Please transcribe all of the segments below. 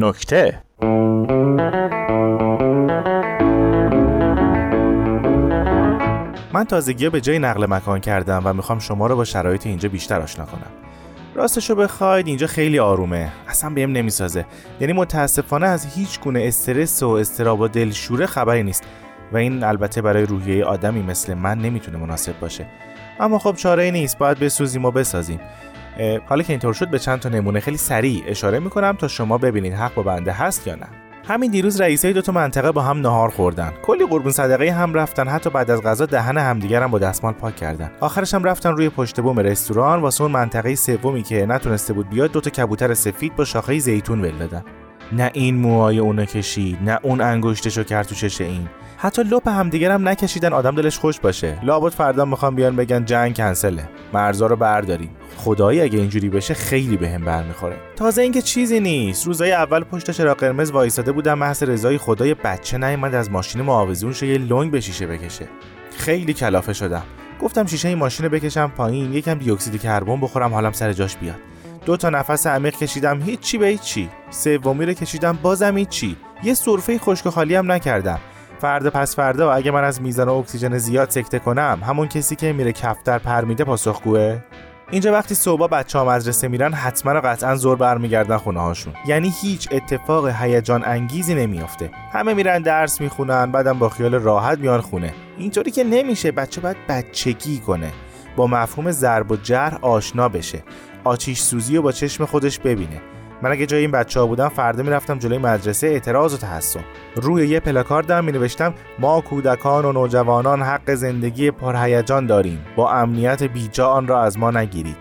نکته. من تازگی به جای نقل مکان کردم و می‌خوام شما رو با شرایط اینجا بیشتر آشنا کنم. راستشو بخواید اینجا خیلی آرومه. اصلا بهم نمی‌سازه. یعنی متاسفانه از هیچ گونه استرس و استراب و دلشوره خبری نیست. و این البته برای روحیه آدمی مثل من نمی‌تونه مناسب باشه. اما خب چاره نیست. باید بسوزیم و بسازیم. حالا که اینطور شد به چند تا نمونه خیلی سریع اشاره می‌کنم تا شما ببینید حق با بنده هست یا نه. همین دیروز رئیسای دو تا منطقه با هم نهار خوردن. کلی قربون صدقه هم رفتن حتی بعد از غذا دهن همدیگر هم با دستمال پاک کردن. آخرش هم رفتن روی پشت بوم رستوران واسه اون منطقه سومی که نتونسته بود بیاد دو تا کبوتر سفید با شاخه زیتون ول دادن. نه این موهای اونو کشید نه اون انگشتشو کرد تو چش این. حتی لپ همدیگر هم نکشیدن آدم دلش خوش باشه. لابد فردا می‌خوام بیان بگن جنگ کنسله. مرزا رو برداریم. خدایی اگه اینجوری بشه خیلی بهم به برمیخوره. تازه اینکه چیزی نیست. روزای اول پشت چرا قرمز وایساده بودم محض رضای خدای بچه نیومد از ماشین معاوضون شه یه لنگ به شیشه بکشه. خیلی کلافه شدم. گفتم شیشه این ماشین بکشم پایین یکم دی اکسید کربن بخورم حالم سر جاش بیاد. دو تا نفس عمیق کشیدم هیچی به هیچی سومی رو کشیدم بازم هیچی یه سرفه خشک خالی هم نکردم. فردا پس فردا اگه من از میزان اکسیژن زیاد سکته کنم همون کسی که میره کفتر پر میده پاسخگوه. اینجا وقتی صبح بچه ها مدرسه میرن حتما و قطعا زور برمیگردن خونه هاشون. یعنی هیچ اتفاق هیجان انگیزی نمیافته. همه میرن درس می‌خونن بعدم با خیال راحت میان خونه. اینطوری که نمیشه بچه باید بچگی کنه. با مفهوم ضرب و جرح آشنا بشه. آتیش سوزی رو با چشم خودش ببینه. من اگه جای این بچه ها بودم فردا می‌رفتم جلوی مدرسه اعتراض و تحسن. روی یه پلاکاردم می نوشتم ما کودکان و نوجوانان حق زندگی پرهیجان داریم. با امنیت بیجا آن را از ما نگیرید.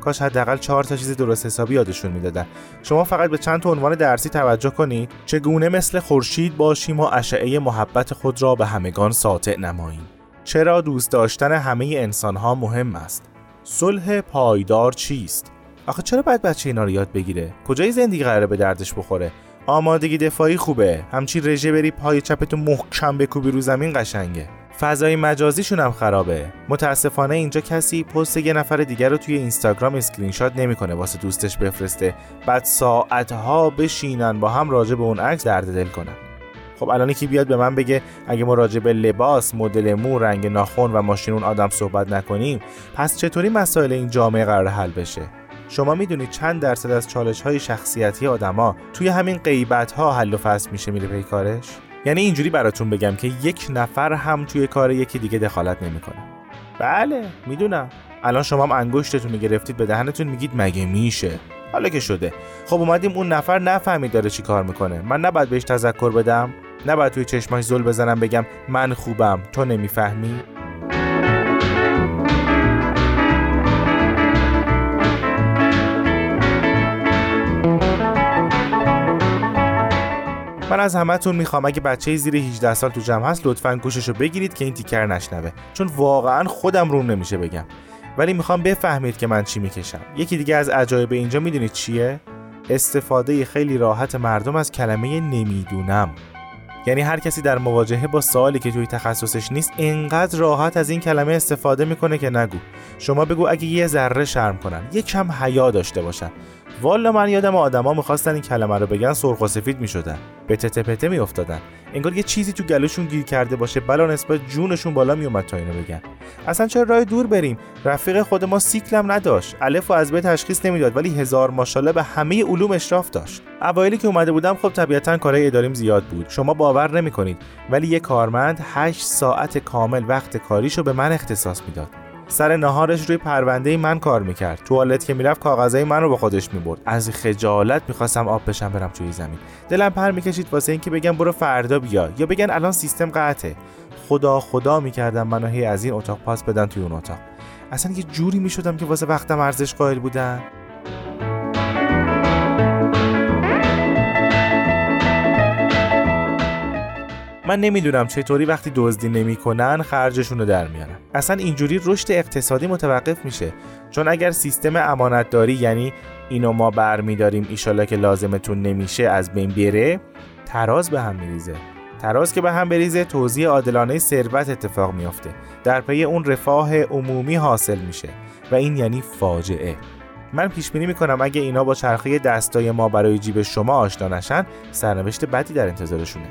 کاش حداقل چهار تا چیز درست حسابی یادشون می‌دادن. شما فقط به چند تا عنوان درسی توجه کنید. چگونه مثل خورشید باشیم و اشعه محبت خود را به همگان ساطع نماییم؟ چرا دوست داشتن همه انسان ها مهم است؟ صلح پایدار چیست؟ آخه چرا باید بچه اینا رو یاد بگیره؟ کجای زندگی قراره به دردش بخوره؟ آمادگی دفاعی خوبه. همچین رژه بری پای چپتو محکم بکوبی رو زمین قشنگه. فضای مجازیشون هم خرابه. متاسفانه اینجا کسی پست یه نفر دیگر رو توی اینستاگرام اسکرین شات نمی‌کنه واسه دوستش بفرسته. بعد ساعتها بشینن با هم راجع به اون عکس درد دل کنن. خب الان کی بیاد به من بگه اگه ما راجع به لباس، مدل مو، رنگ ناخن و ماشین اون آدم صحبت نکنیم پس چطوری مسائل این جامعه قرار حل بشه؟ شما می‌دونید چند درصد از چالش های شخصیتی آدما توی همین غیبت ها حل و فصل میشه میره پی کارش؟ یعنی اینجوری براتون بگم که یک نفر هم توی کار یکی دیگه دخالت نمی‌کنه. بله می‌دونم. الان شما هم انگشتتون گرفتید به دهنتون میگید مگه میشه؟ حالا که شده. خب اومدیم اون نفر نفهمید داره چی کار می‌کنه. من نباید بهش تذکر بدم؟ نباید توی چشماش زل بزنم بگم من خوبم. تو نمی‌فهمی؟ من از همتون می‌خوام. اگه بچه زیر 18 سال تو جمع هست لطفا گوششو بگیرید که این تیکر نشنوه. چون واقعا خودم روم نمیشه بگم. ولی می‌خوام بفهمید که من چی می‌کشم. یکی دیگه از عجایب اینجا می‌دونید چیه؟ استفاده خیلی راحت مردم از کلمه نمی‌دونم. یعنی هر کسی در مواجهه با سوالی که توی تخصصش نیست انقدر راحت از این کلمه استفاده می‌کنه که نگو. شما بگو اگه یه ذره شرم کنن یه کم حیا داشته باشن. والا من یادم آدما می‌خواستن این کلمه رو بگن سرخ و سفید می‌شدن. به تته پته میافتادن. انگار یه چیزی تو گلوشون گیر کرده باشه بلا نسبت جونشون بالا میومد تا اینو بگن. اصلا چرا راه دور بریم؟ رفیق خود ما سیکلم نداشت. الف و از به تشخیص نمی‌داد ولی هزار ماشاءالله به همه علوم اشراف داشت. اوایلی که اومده بودم خب طبیعتا کارهای اداریم زیاد بود. شما باور نمی‌کنید ولی یه کارمند 8 ساعت کامل وقت کاریشو به من اختصاص می‌داد. سر نهارش روی پرونده من کار می‌کرد. توالت که می‌رفت کاغذای من رو با خودش می‌برد. از خجالت می‌خواستم آب بشم برم توی زمین. دلم پر می‌کشید واسه اینکه بگم برو فردا بیا یا بگن الان سیستم قطعه. خدا خدا می‌کردم منو هی از این اتاق پاس بدن توی اون اتاق. اصلا یه جوری می‌شدم که واسه وقتم ارزش قائل بودن من نمی‌دونم چطوری وقتی دزدی نمی‌کنن خرجشون رو در میارن. اصلا اینجوری رشد اقتصادی متوقف میشه. چون اگر سیستم امانتداری یعنی اینو ما برمیداریم ایشالا که لازمتون نمیشه از بین بره تراز به هم میریزه. تراز که به هم بریزه توزیع عادلانه ثروت اتفاق میافته. در پی اون رفاه عمومی حاصل میشه و این یعنی فاجعه. من پیش بینی می‌کنم اگه اینا با چرخه دستای ما برای جیب شما آشنا نشن سرنوشت بدی در انتظارشونه.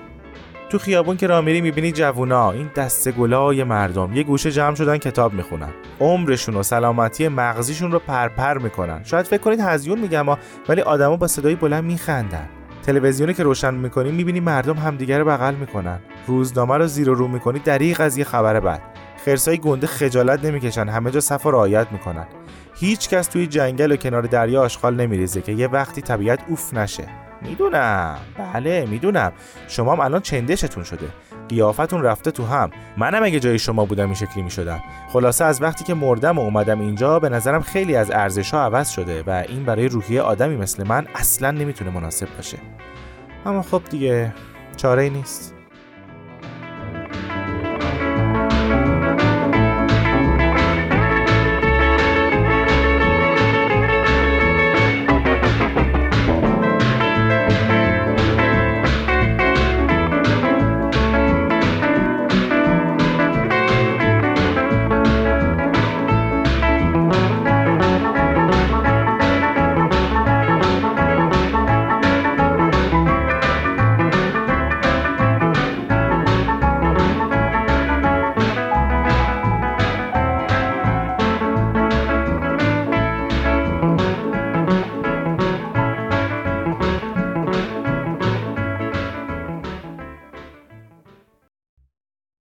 تو خیابون که راه میری می‌بینی جوونا این دسته گلای مردم. یه گوشه جمع شدن کتاب می‌خونن. عمرشون و سلامتی مغزیشون رو پرپر می‌کنن. شاید فکر کنید هزیون میگم ولی آدما با صدای بلند میخندن. تلویزیونی که روشن می‌کنی می‌بینی مردم همدیگه رو بغل می‌کنن. روزنامه رو زیر و رو می‌کنی دریغ از یه خبر بد خرسای گنده خجالت نمی‌کشن همه جا صف رعایت می‌کنن. هیچ کس توی جنگل و کنار دریا آشغال نمیریزه که یه وقتی طبیعت اوف نشه. می‌دونم. بله می‌دونم. شما هم الان چندشتون شده. قیافتون رفته تو هم. منم اگه جای شما بودم این شکلی می‌شدم. خلاصه از وقتی که مردم و اومدم اینجا به نظرم خیلی از ارزش ها عوض شده و این برای روحیه آدمی مثل من اصلا نمی‌تونه مناسب باشه. اما خب دیگه چاره نیست.